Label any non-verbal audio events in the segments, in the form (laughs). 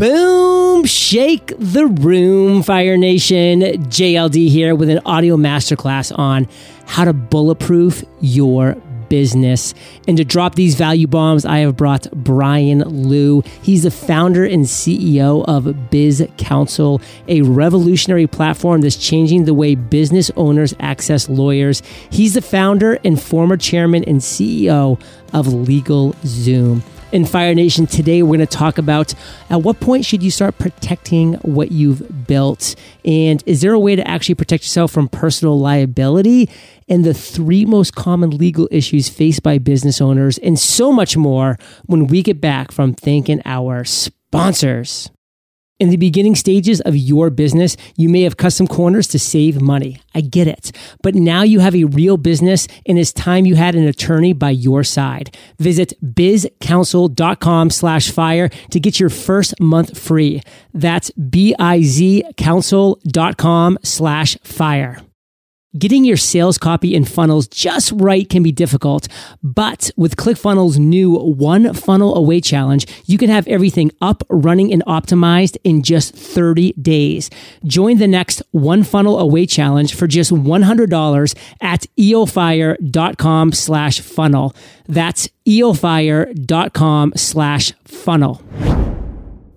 Boom! Shake the room, Fire Nation. JLD here with an audio masterclass on how to bulletproof your business. And to drop these value bombs, I have brought Brian Liu. He's the founder and CEO of Biz Counsel, a revolutionary platform that's changing the way business owners access lawyers. He's the founder and former chairman and CEO of LegalZoom in Fire Nation. Today, we're going to talk about at what point should you start protecting what you've built? And is there a way to actually protect yourself from personal liability? And the three most common legal issues faced by business owners, and so much more when we get back from thanking our sponsors. In the beginning stages of your business, you may have custom corners to save money. I get it. But now you have a real business and it's time you had an attorney by your side. Visit bizcounsel.com slash fire to get your first month free. That's B-I-Z counsel.com slash Getting your sales copy and funnels just right can be difficult, but with ClickFunnels' new One Funnel Away Challenge, you can have everything up, running, and optimized in just 30 days. Join the next One Funnel Away Challenge for just $100 at eofire.com slash funnel. That's eofire.com slash funnel.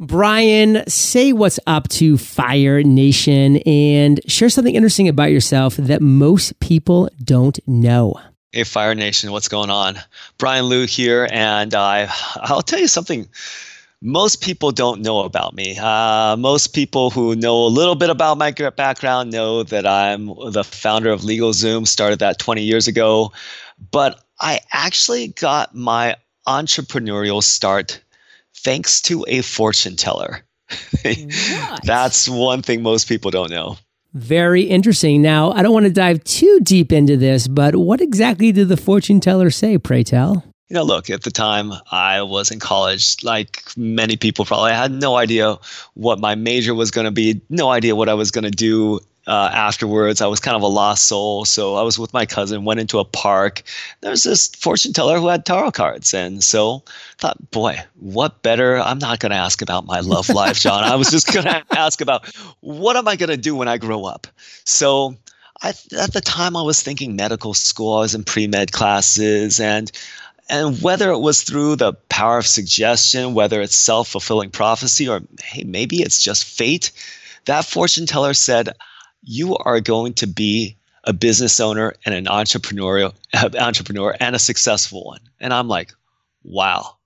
Brian, say what's up to Fire Nation and share something interesting about yourself that most people don't know. Hey, Fire Nation, what's going on? Brian Liu here, and I, I'll tell you something most people don't know about me. Uh, most people who know a little bit about my background know that I'm the founder of LegalZoom, started that 20 years ago. But I actually got my entrepreneurial start thanks to a fortune teller. (laughs) That's one thing most people don't know. Very interesting. Now, I don't want to dive too deep into this, but what exactly did the fortune teller say, pray tell? You know, look, at the time I was in college, like many people probably, I had no idea what my major was going to be, no idea what I was going to do uh, afterwards. I was kind of a lost soul. So I was with my cousin, went into a park. There was this fortune teller who had tarot cards. And so I thought, boy, what better? I'm not going to ask about my love (laughs) life, John. I was just going (laughs) to ask about what am I going to do when I grow up? So I, at the time, I was thinking medical school. I was in pre med classes. And and whether it was through the power of suggestion, whether it's self fulfilling prophecy, or hey, maybe it's just fate, that fortune teller said, you are going to be a business owner and an entrepreneurial (laughs) entrepreneur and a successful one. And I'm like, wow.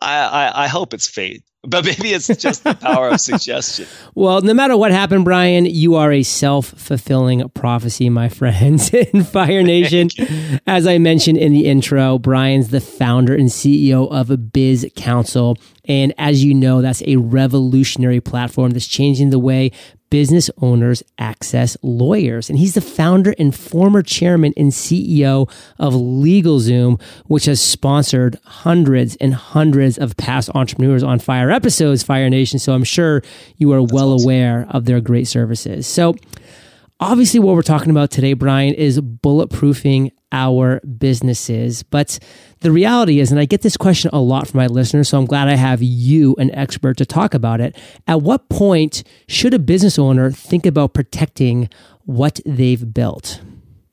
I, I, I hope it's fate, (laughs) but maybe it's just the power of suggestion. (laughs) Well, no matter what happened, Brian, you are a self fulfilling prophecy, my friends in Fire Nation. As I mentioned in the intro, Brian's the founder and CEO of Biz Counsel. And as you know, that's a revolutionary platform that's changing the way business owners access lawyers. And he's the founder and former chairman and CEO of LegalZoom, which has sponsored hundreds and hundreds of past entrepreneurs on Fire episodes, Fire Nation. So I'm sure you are That's well awesome. aware of their great services. So obviously what we're talking about today, Brian, is bulletproofing our businesses. But the reality is, and I get this question a lot from my listeners, so I'm glad I have you, an expert, to talk about it. At what point should a business owner think about protecting what they've built?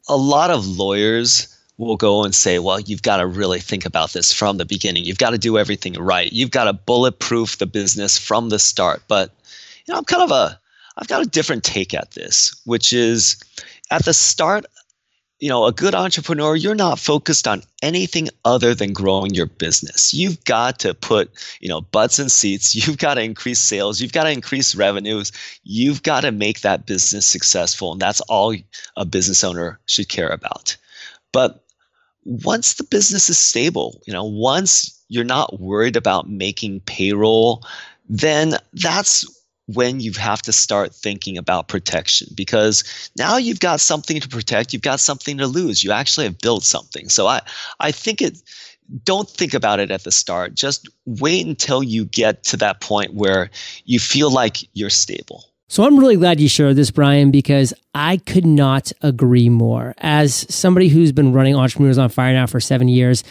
A lot of lawyers will go and say, well, you've got to really think about this from the beginning. You've got to do everything right. You've got to bulletproof the business from the start. But you know, I'm kind of a I've got a different take at this, which is at the start you know, a good entrepreneur, you're not focused on anything other than growing your business. You've got to put, you know, butts in seats. You've got to increase sales. You've got to increase revenues. You've got to make that business successful. And that's all a business owner should care about. But once the business is stable, you know, once you're not worried about making payroll, then that's when you have to start thinking about protection because now you've got something to protect you've got something to lose. You actually have built something. So i i think it don't think about it at the start. Just wait until you get to that point where you feel like you're stable. So I'm really glad you shared this, Brian, because I could not agree more. As somebody who's been running Entrepreneurs on Fire now for seven years,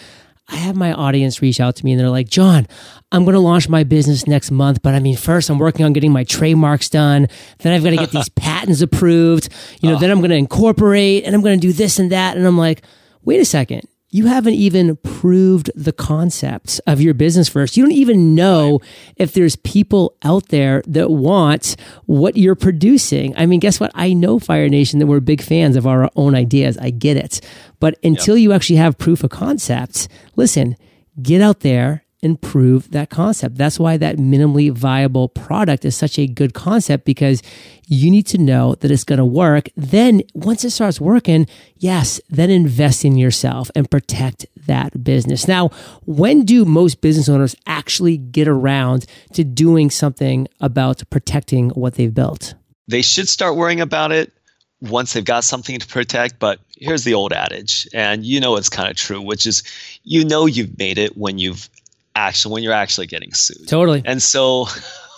I have my audience reach out to me and they're like, John, I'm going to launch my business next month, but I mean, first I'm working on getting my trademarks done. Then I've got to get these (laughs) patents approved. You know, oh. then I'm going to incorporate and I'm going to do this and that. And I'm like, wait a second you haven't even proved the concepts of your business first. You don't even know if there's people out there that want what you're producing. I mean, guess what? I know Fire Nation that we're big fans of our own ideas. I get it. But until yep. you actually have proof of concepts, listen, get out there improve that concept. That's why that minimally viable product is such a good concept because you need to know that it's going to work. Then once it starts working, yes, then invest in yourself and protect that business. Now, when do most business owners actually get around to doing something about protecting what they've built? They should start worrying about it once they've got something to protect. But here's the old adage, and you know it's kind of true, which is you know you've made it when you've actually when you're actually getting sued. Totally. And so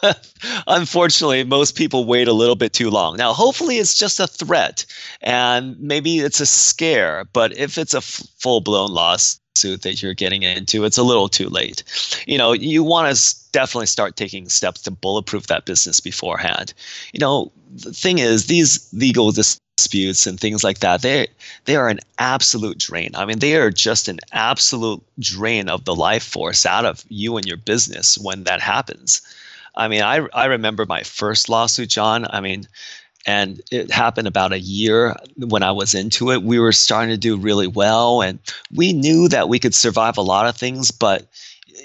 (laughs) unfortunately, most people wait a little bit too long. Now, hopefully, it's just a threat and maybe it's a scare, but if it's a f- full blown lawsuit that you're getting into, it's a little too late. You know, you want to definitely start taking steps to bulletproof that business beforehand. You know, the thing is, these legal dis- disputes and things like that they they are an absolute drain. I mean they are just an absolute drain of the life force out of you and your business when that happens. I mean i i remember my first lawsuit john. I mean and it happened about a year when i was into it. We were starting to do really well and we knew that we could survive a lot of things but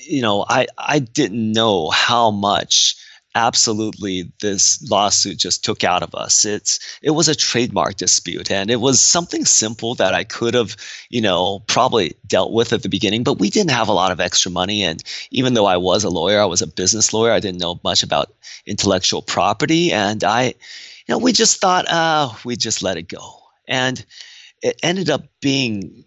you know i i didn't know how much absolutely this lawsuit just took out of us. It's it was a trademark dispute and it was something simple that i could have you know probably dealt with at the beginning but we didn't have a lot of extra money and even though i was a lawyer i was a business lawyer i didn't know much about intellectual property and i you know we just thought uh we just let it go. And it ended up being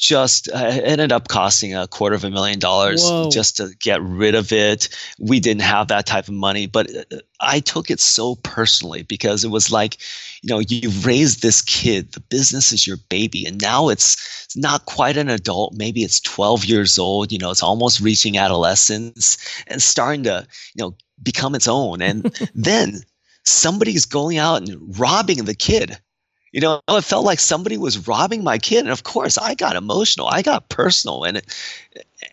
just uh, ended up costing a quarter of a million dollars Whoa. just to get rid of it. We didn't have that type of money, but uh, I took it so personally because it was like, you know, you've raised this kid, the business is your baby, and now it's, it's not quite an adult. Maybe it's 12 years old, you know, it's almost reaching adolescence and starting to, you know, become its own. And (laughs) then somebody's going out and robbing the kid you know, it felt like somebody was robbing my kid. And of course, I got emotional. I got personal. And it,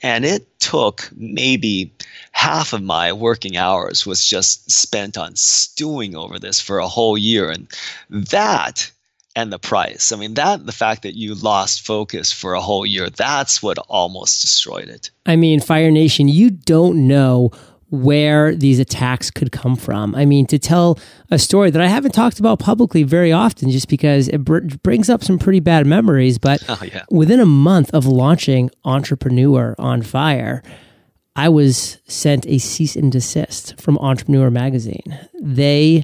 and it took maybe half of my working hours was just spent on stewing over this for a whole year. And that and the price. I mean, that the fact that you lost focus for a whole year, that's what almost destroyed it. I mean, Fire Nation, you don't know where these attacks could come from. I mean, to tell a story that I haven't talked about publicly very often just because it br- brings up some pretty bad memories. But (laughs) oh, yeah. within a month of launching Entrepreneur on Fire, I was sent a cease and desist from Entrepreneur Magazine. They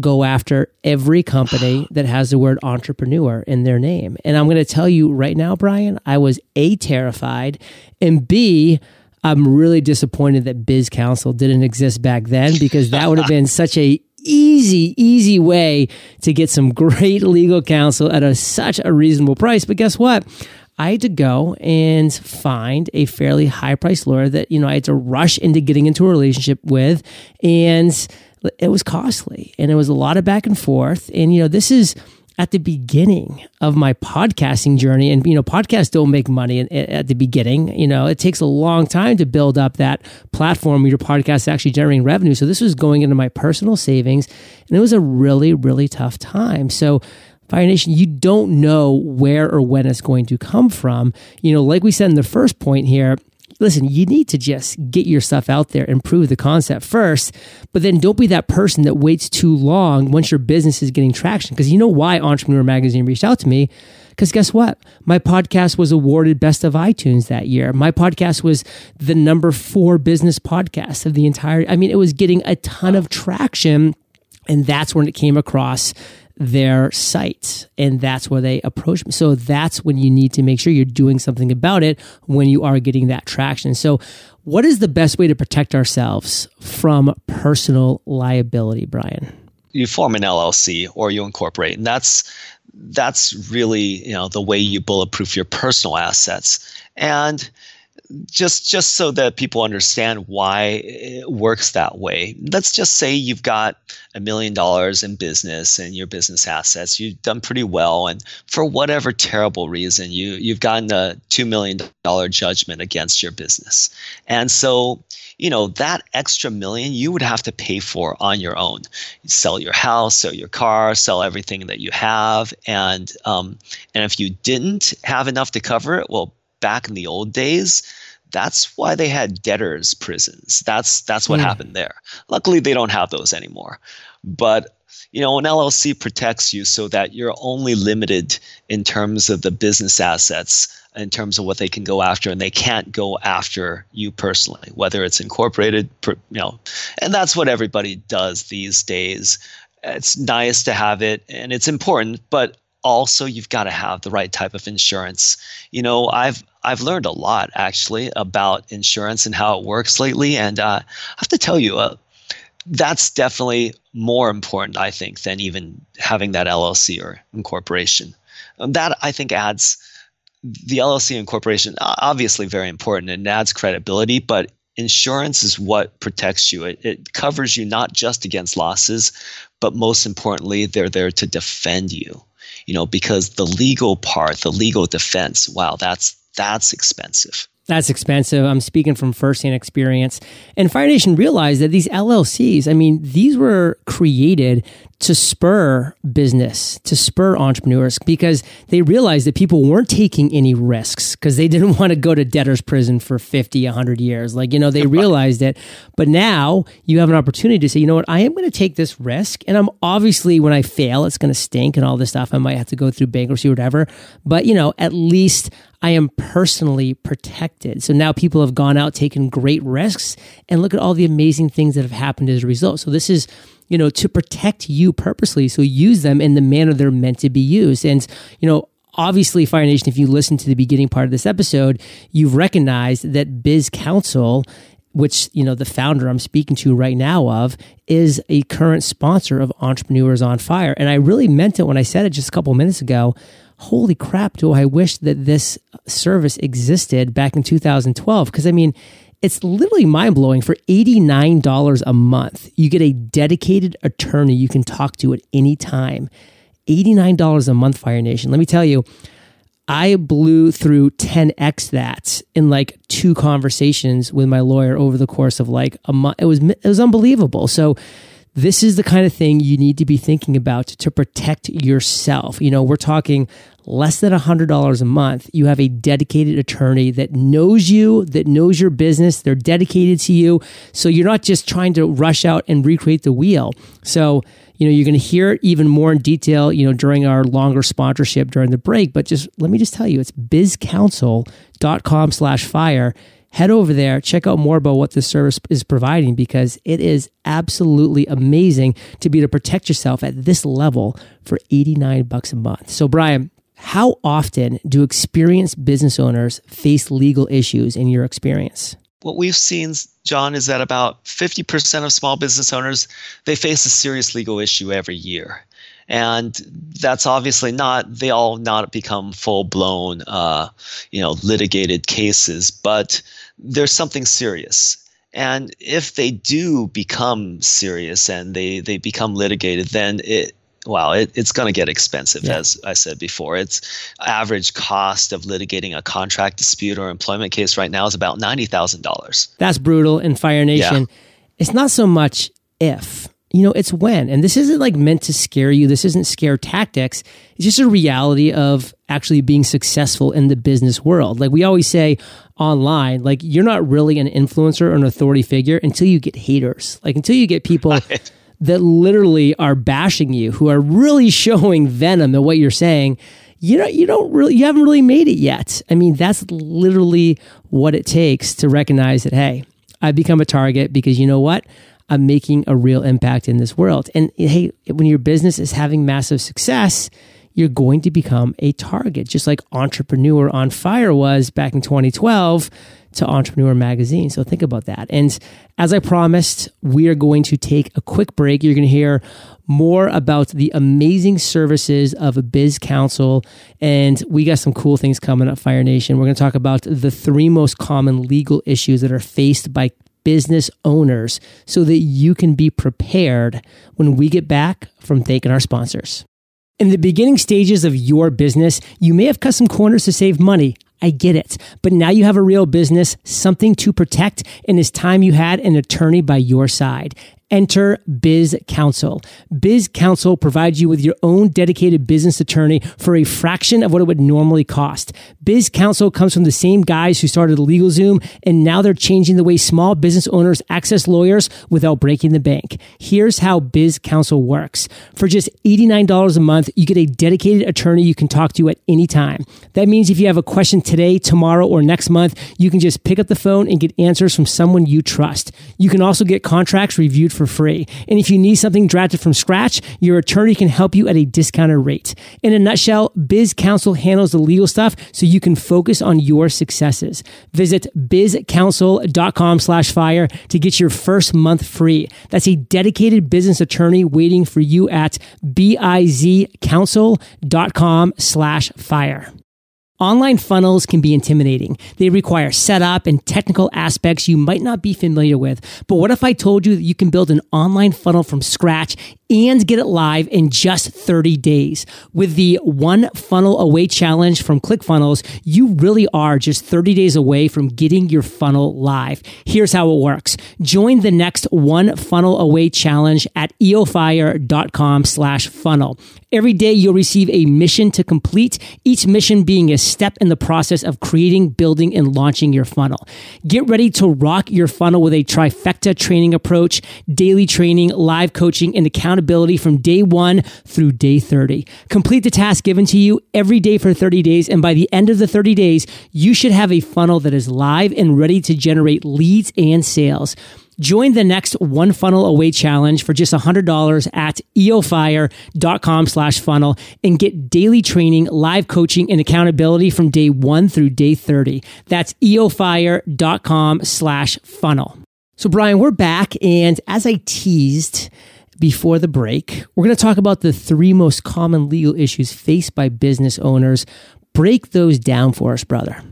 go after every company (sighs) that has the word entrepreneur in their name. And I'm going to tell you right now, Brian, I was A, terrified, and B, I'm really disappointed that Biz Counsel didn't exist back then because that would have been (laughs) such a easy, easy way to get some great legal counsel at a, such a reasonable price. But guess what? I had to go and find a fairly high priced lawyer that, you know, I had to rush into getting into a relationship with. And it was costly and it was a lot of back and forth. And, you know, this is at the beginning of my podcasting journey. And you know podcasts don't make money at the beginning. You know it takes a long time to build up that platform where your podcast is actually generating revenue. So this was going into my personal savings and it was a really really tough time. So Fire Nation, you don't know where or when it's going to come from. You know, like we said in the first point here, listen, you need to just get your stuff out there and prove the concept first, but then don't be that person that waits too long once your business is getting traction. Because you know why Entrepreneur Magazine reached out to me? Because guess what? My podcast was awarded Best of iTunes that year. My podcast was the number four business podcast of the entire. I mean, it was getting a ton of traction. And that's when it came across their site and that's where they approach me. So that's when you need to make sure you're doing something about it when you are getting that traction. So what is the best way to protect ourselves from personal liability, Brian? You form an LLC or you incorporate and that's that's really, you know, the way you bulletproof your personal assets. And just just so that people understand why it works that way. Let's just say you've got a million dollars in business and your business assets you've done pretty well and for whatever terrible reason you you've gotten a 2 million dollar judgment against your business. And so you know that extra million you would have to pay for on your own. You sell your house sell your car sell everything that you have and um, and if you didn't have enough to cover it well back in the old days, that's why they had debtors prisons. That's that's what mm. happened there. Luckily, they don't have those anymore. But you know, an LLC protects you so that you're only limited in terms of the business assets, in terms of what they can go after, and they can't go after you personally, whether it's incorporated, you know, and that's what everybody does these days. It's nice to have it, and it's important, but also you've got to have the right type of insurance. You know, I've I've learned a lot actually about insurance and how it works lately, and uh, I have to tell you, uh, that's definitely more important, I think, than even having that LLC or incorporation. Um, that I think adds the LLC incorporation obviously very important and adds credibility, but insurance is what protects you. It, it covers you not just against losses, but most importantly, they're there to defend you you know, because the legal part, the legal defense, wow, that's that's expensive. That's expensive. I'm speaking from firsthand experience. And Fire Nation realized that these LLCs, I mean, these were created to spur business, to spur entrepreneurs because they realized that people weren't taking any risks because they didn't (laughs) want to go to debtor's prison for 50, 100 years. Like, you know, they realized it. But now you have an opportunity to say, you know what, I am going to take this risk. And I'm obviously, when I fail, it's going to stink and all this stuff. I might have to go through bankruptcy or whatever. But, you know, at least I am personally protected. So now people have gone out, taken great risks, and look at all the amazing things that have happened as a result. So this is you know, to protect you purposely. So use them in the manner they're meant to be used. And, you know, obviously, Fire Nation, if you listen to the beginning part of this episode, you've recognized that Biz Counsel which you know the founder I'm speaking to right now of is a current sponsor of Entrepreneurs on Fire, and I really meant it when I said it just a couple minutes ago. Holy crap! Do I wish that this service existed back in 2012? Because I mean, it's literally mind blowing. For $89 a month, you get a dedicated attorney you can talk to at any time. $89 a month, Fire Nation. Let me tell you, I blew through 10x that in like two conversations with my lawyer over the course of like a month. It was it was unbelievable. So this is the kind of thing you need to be thinking about to protect yourself. You know, we're talking less than $100 a month. You have a dedicated attorney that knows you, that knows your business. They're dedicated to you. So you're not just trying to rush out and recreate the wheel. So, you know, you're going to hear it even more in detail, you know, during our longer sponsorship during the break. But just let me just tell you, it's bizcounsel.com slash fire head over there, check out more about what this service is providing because it is absolutely amazing to be able to protect yourself at this level for 89 bucks a month. So, Brian, how often do experienced business owners face legal issues in your experience? What we've seen, John, is that about 50% of small business owners they face a serious legal issue every year and that's obviously not they all not become full blown uh, you know litigated cases, but there's something serious. And if they do become serious and they they become litigated, then it wow, it, it's going to get expensive, yeah. as I said before. It's average cost of litigating a contract dispute or employment case right now is about ninety thousand dollars. That's brutal in Fire Nation. Yeah. It's not so much if you know, it's when. And this isn't like meant to scare you. This isn't scare tactics. It's just a reality of actually being successful in the business world. Like we always say online, like you're not really an influencer or an authority figure until you get haters. Like until you get people right. that literally are bashing you, who are really (laughs) showing venom at what you're saying. You know, you don't really, you haven't really made it yet. I mean, that's literally what it takes to recognize that, hey, I've become a target because you know what? I'm making a real impact in this world. And hey, when your business is having massive success, you're going to become a target, just like Entrepreneur on Fire was back in 2012 to Entrepreneur Magazine. So think about that. And as I promised, we are going to take a quick break. You're going to hear more about the amazing services of a Biz Counsel. And we got some cool things coming up, Fire Nation. We're going to talk about the three most common legal issues that are faced by business owners so that you can be prepared when we get back from thanking our sponsors. In the beginning stages of your business, you may have cut some corners to save money. I get it. But now you have a real business, something to protect, and it's time you had an attorney by your side. Enter Biz Counsel. Biz Counsel provides you with your own dedicated business attorney for a fraction of what it would normally cost. Biz Counsel comes from the same guys who started LegalZoom, and now they're changing the way small business owners access lawyers without breaking the bank. Here's how Biz Counsel works. For just $89 a month, you get a dedicated attorney you can talk to at any time. That means if you have a question today, tomorrow, or next month, you can just pick up the phone and get answers from someone you trust. You can also get contracts reviewed for free. And if you need something drafted from scratch, your attorney can help you at a discounted rate. In a nutshell, Biz Counsel handles the legal stuff so you can focus on your successes. Visit bizcounsel.com slash fire to get your first month free. That's a dedicated business attorney waiting for you at bizcounsel.com slash fire. Online funnels can be intimidating. They require setup and technical aspects you might not be familiar with. But what if I told you that you can build an online funnel from scratch and get it live in just 30 days. With the one funnel away challenge from ClickFunnels, you really are just 30 days away from getting your funnel live. Here's how it works. Join the next one funnel away challenge at eofire.com slash funnel. Every day you'll receive a mission to complete, each mission being a step in the process of creating, building, and launching your funnel. Get ready to rock your funnel with a trifecta training approach, daily training, live coaching, and accountability from day one through day 30. Complete the task given to you every day for 30 days. And by the end of the 30 days, you should have a funnel that is live and ready to generate leads and sales. Join the next one funnel away challenge for just $100 at eofire.com slash funnel and get daily training, live coaching, and accountability from day one through day 30. That's eofire.com slash funnel. So Brian, we're back. And as I teased, before the break. We're going to talk about the three most common legal issues faced by business owners. Break those down for us, brother.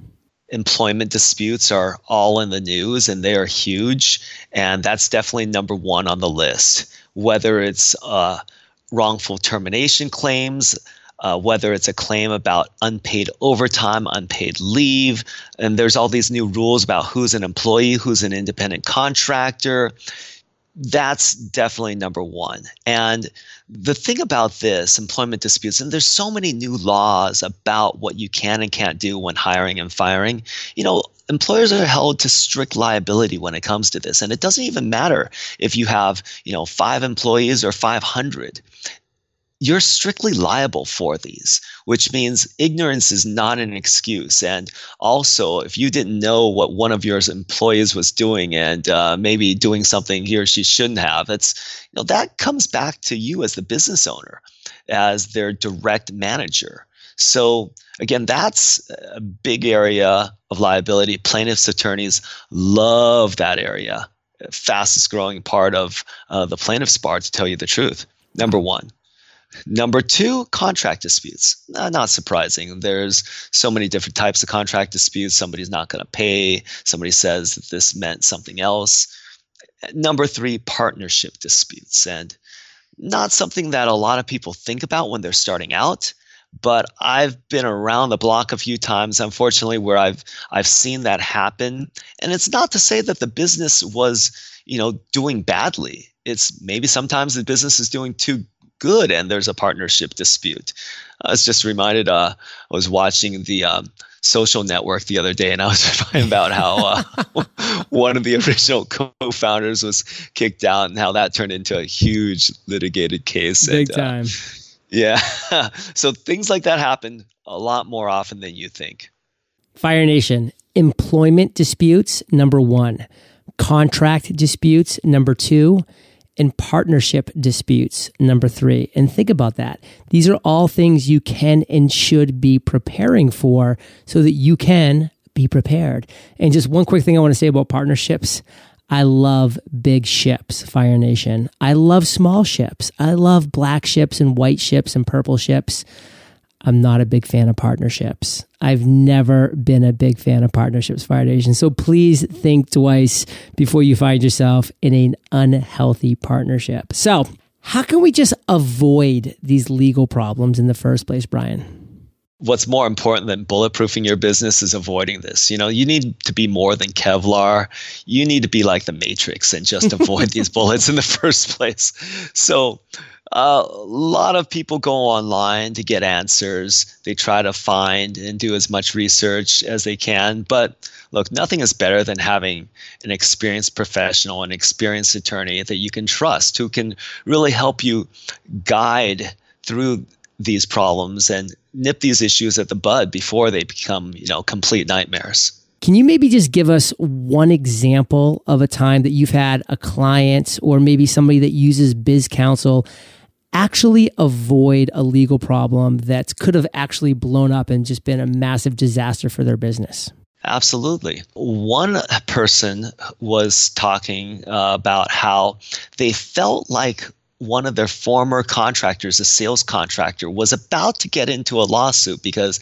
Employment disputes are all in the news and they are huge. And that's definitely number one on the list. Whether it's uh, wrongful termination claims, uh, whether it's a claim about unpaid overtime, unpaid leave, and there's all these new rules about who's an employee, who's an independent contractor that's definitely number one. And the thing about this employment disputes, and there's so many new laws about what you can and can't do when hiring and firing. You know, employers are held to strict liability when it comes to this, and it doesn't even matter if you have you know five employees or 500 you're strictly liable for these, which means ignorance is not an excuse. And also, if you didn't know what one of your employees was doing and uh, maybe doing something he or she shouldn't have, it's you know that comes back to you as the business owner, as their direct manager. So again, that's a big area of liability. Plaintiffs' attorneys love that area. Fastest growing part of uh, the plaintiff's bar, to tell you the truth. Number one. Number two, contract disputes. Uh, not surprising. There's so many different types of contract disputes. Somebody's not going to pay. Somebody says that this meant something else. Number three, partnership disputes. And not something that a lot of people think about when they're starting out but I've been around the block a few times, unfortunately, where I've I've seen that happen. And it's not to say that the business was, you know, doing badly. It's maybe sometimes the business is doing too good and there's a partnership dispute. I was just reminded, uh, I was watching the um, social network the other day and I was (laughs) talking about how uh, (laughs) one of the original co founders was kicked out and how that turned into a huge litigated case. Big and, uh, time. Uh, yeah. (laughs) so things like that happen a lot more often than you think. Fire Nation, employment disputes, number one, contract disputes, number two, and partnership disputes, number three. And think about that. These are all things you can and should be preparing for so that you can be prepared. And just one quick thing I want to say about partnerships. I love big ships, Fire Nation. I love small ships. I love black ships and white ships and purple ships. I'm not a big fan of partnerships. I've never been a big fan of partnerships, Fire Nation. So please think twice before you find yourself in an unhealthy partnership. So, how can we just avoid these legal problems in the first place, Brian? what's more important than bulletproofing your business is avoiding this. You know, you need to be more than Kevlar. You need to be like the Matrix and just (laughs) avoid these bullets in the first place. So, a lot of people go online to get answers. They try to find and do as much research as they can. But look, nothing is better than having an experienced professional, an experienced attorney that you can trust who can really help you guide through these problems and nip these issues at the bud before they become, you know, complete nightmares. Can you maybe just give us one example of a time that you've had a client or maybe somebody that uses Biz Counsel actually avoid a legal problem that could have actually blown up and just been a massive disaster for their business? Absolutely. One person was talking uh, about how they felt like one of their former contractors, a sales contractor, was about to get into a lawsuit because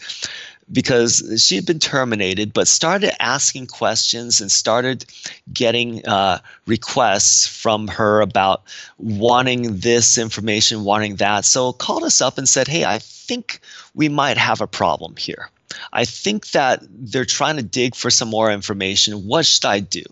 because she had been terminated, but started asking questions and started getting uh, requests from her about wanting this information, wanting that. So called us up and said, "Hey, I think we might have a problem here. I think that they're trying to dig for some more information. What should I do?"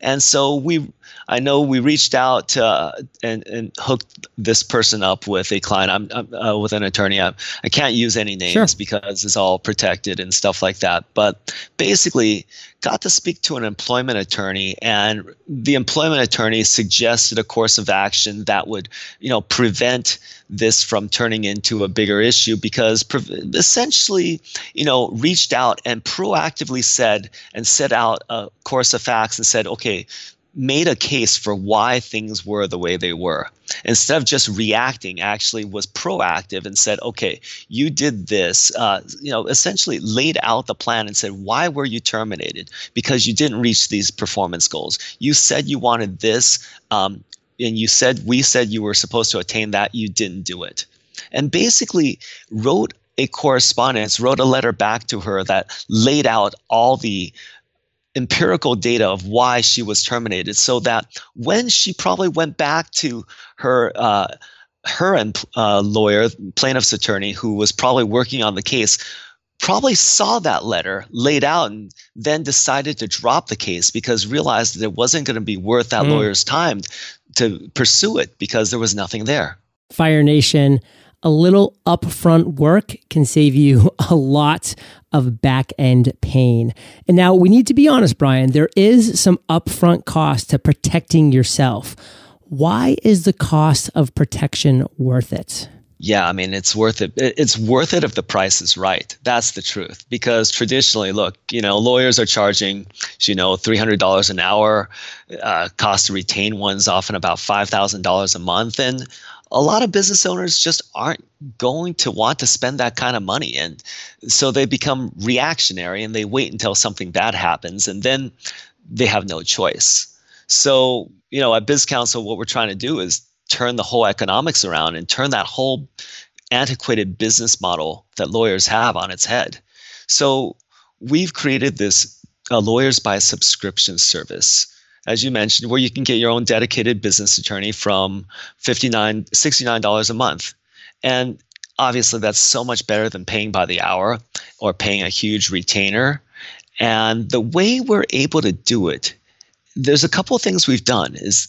And so we I know we reached out uh, and, and hooked this person up with a client. I'm, I'm uh, with an attorney. I, I can't use any names sure. because it's all protected and stuff like that. But basically, got to speak to an employment attorney, and the employment attorney suggested a course of action that would, you know, prevent this from turning into a bigger issue because pre- essentially, you know, reached out and proactively said and set out a course of facts and said, okay, made a case for why things were the way they were. Instead of just reacting actually was proactive and said okay you did this uh, you know essentially laid out the plan and said why were you terminated? Because you didn't reach these performance goals. You said you wanted this um, and you said we said you were supposed to attain that. You didn't do it. And basically wrote a correspondence wrote a letter back to her that laid out all the empirical data of why she was terminated so that when she probably went back to her uh, her uh, lawyer plaintiff's attorney who was probably working on the case probably saw that letter laid out and then decided to drop the case because realized that it wasn't going to be worth that mm. lawyer's time to pursue it because there was nothing there fire nation a little upfront work can save you (laughs) a lot of back end pain. And now we need to be honest, Brian, there is some upfront cost to protecting yourself. Why is the cost of protection worth it? Yeah, I mean, it's worth it. It's worth it if the price is right. That's the truth. Because traditionally, look, you know, lawyers are charging, you know, $300 an hour. Uh, cost to retain one's often about $5,000 a month. And a lot of business owners just aren't going to want to spend that kind of money. And so they become reactionary and they wait until something bad happens and then they have no choice. So, you know, at Biz Counsel, what we're trying to do is turn the whole economics around and turn that whole antiquated business model that lawyers have on its head. So we've created this uh, lawyers by subscription service as you mentioned, where you can get your own dedicated business attorney from $59, $69 a month. And obviously, that's so much better than paying by the hour or paying a huge retainer. And the way we're able to do it, there's a couple of things we've done is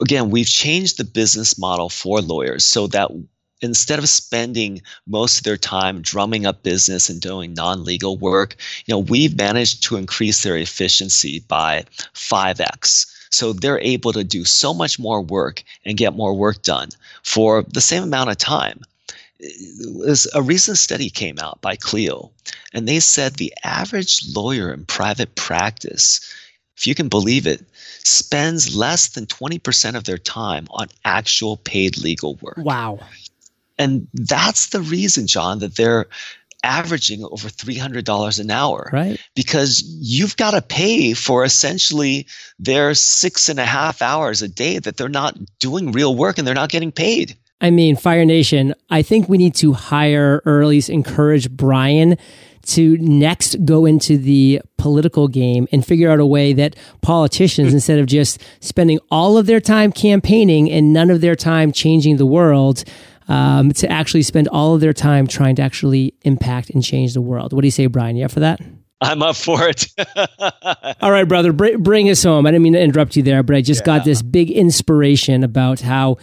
again, we've changed the business model for lawyers so that instead of spending most of their time drumming up business and doing non-legal work, you know, we've managed to increase their efficiency by 5x. So they're able to do so much more work and get more work done for the same amount of time. A recent study came out by Clio, and they said the average lawyer in private practice if you can believe it, spends less than 20% of their time on actual paid legal work. Wow. And that's the reason, John, that they're averaging over $300 an hour. Right. Because you've got to pay for essentially their six and a half hours a day that they're not doing real work and they're not getting paid. I mean, Fire Nation, I think we need to hire or at least encourage Brian to next go into the political game and figure out a way that politicians, hmm. instead of just spending all of their time campaigning and none of their time changing the world, um, to actually spend all of their time trying to actually impact and change the world. What do you say, Brian? You up for that? I'm up for it. (laughs) All right, brother, br- bring us home. I didn't mean to interrupt you there, but I just yeah. got this big inspiration about how,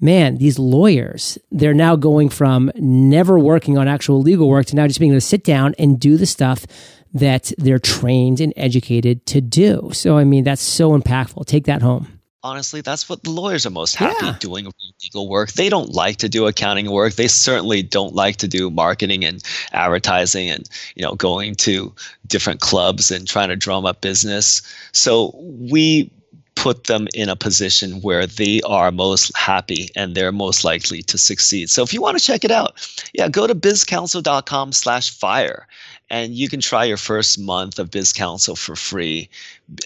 man, these lawyers, they're now going from never working on actual legal work to now just being able to sit down and do the stuff that they're trained and educated to do. So, I mean, that's so impactful. Take that home honestly, that's what the lawyers are most happy yeah. doing legal work. They don't like to do accounting work. They certainly don't like to do marketing and advertising and you know going to different clubs and trying to drum up business. So we put them in a position where they are most happy and they're most likely to succeed. So if you want to check it out, yeah, go to bizcounsel.com slash fire and you can try your first month of BizCounsel for free.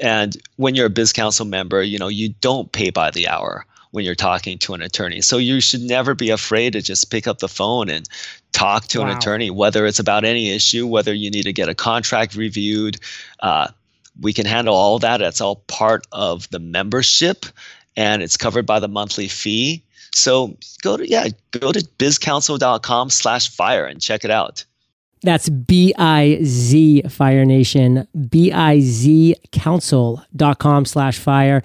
And when you're a BizCounsel member, you know, you don't pay by the hour when you're talking to an attorney. So you should never be afraid to just pick up the phone and talk to wow. an attorney, whether it's about any issue, whether you need to get a contract reviewed. Uh, we can handle all that. It's all part of the membership and it's covered by the monthly fee. So go to yeah, go to bizcounsel.com slash fire and check it out. That's B I Z Fire Nation, B I Z counsel.com slash fire.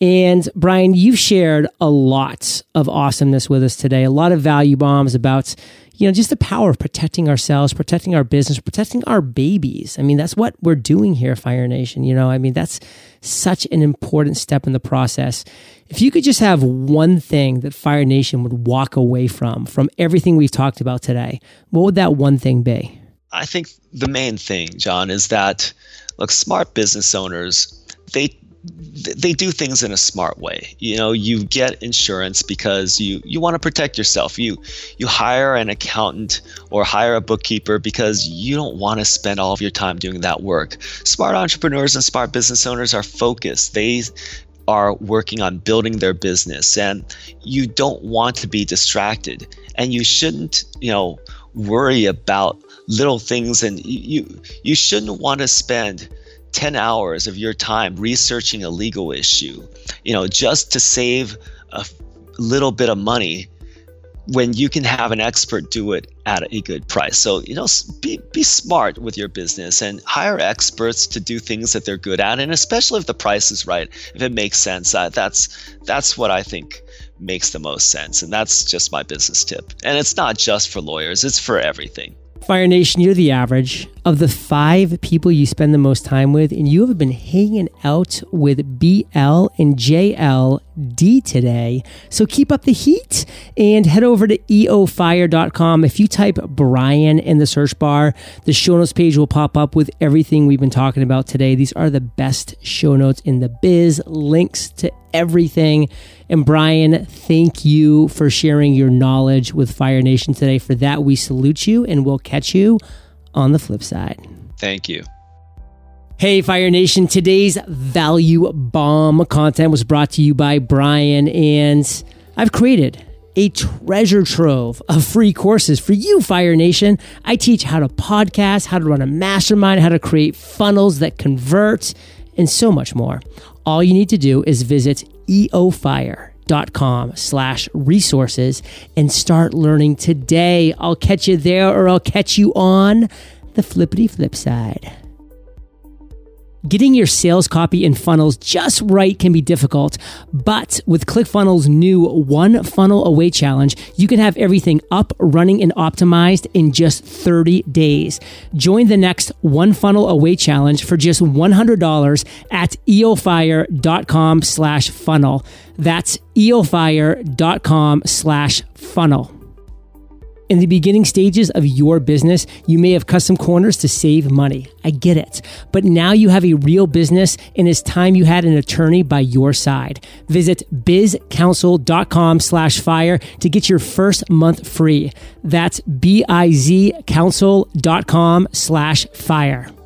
And Brian, you've shared a lot of awesomeness with us today, a lot of value bombs about you know, just the power of protecting ourselves, protecting our business, protecting our babies. I mean, that's what we're doing here, Fire Nation. You know, I mean, that's such an important step in the process. If you could just have one thing that Fire Nation would walk away from, from everything we've talked about today, what would that one thing be? I think the main thing, John, is that look, smart business owners, they they do things in a smart way. You know, you get insurance because you you want to protect yourself. You you hire an accountant or hire a bookkeeper because you don't want to spend all of your time doing that work. Smart entrepreneurs and smart business owners are focused. They are working on building their business and you don't want to be distracted and you shouldn't, you know, worry about little things and you you shouldn't want to spend 10 hours of your time researching a legal issue, you know, just to save a little bit of money when you can have an expert do it at a good price. So, you know, be, be smart with your business and hire experts to do things that they're good at. And especially if the price is right, if it makes sense, uh, that's, that's what I think makes the most sense. And that's just my business tip. And it's not just for lawyers, it's for everything. Fire Nation, you're the average of the five people you spend the most time with, and you have been hanging out with BL and JLD today. So keep up the heat and head over to eofire.com. If you type Brian in the search bar, the show notes page will pop up with everything we've been talking about today. These are the best show notes in the biz, links to everything. And Brian, thank you for sharing your knowledge with Fire Nation today. For that, we salute you and we'll catch you on the flip side. Thank you. Hey, Fire Nation. Today's value bomb content was brought to you by Brian, and I've created a treasure trove of free courses for you, Fire Nation. I teach how to podcast, how to run a mastermind, how to create funnels that convert, and so much more. All you need to do is visit eofire.com slash resources and start learning today. I'll catch you there or I'll catch you on the flippity flip side. Getting your sales copy and funnels just right can be difficult, but with ClickFunnels' new One Funnel Away Challenge, you can have everything up, running, and optimized in just 30 days. Join the next One Funnel Away Challenge for just $100 at eofire.com slash funnel. That's eofire.com slash funnel. In the beginning stages of your business, you may have custom corners to save money. I get it. But now you have a real business and it's time you had an attorney by your side. Visit bizcounsel.com slash fire to get your first month free. That's B-I-Z counsel.com slash fire.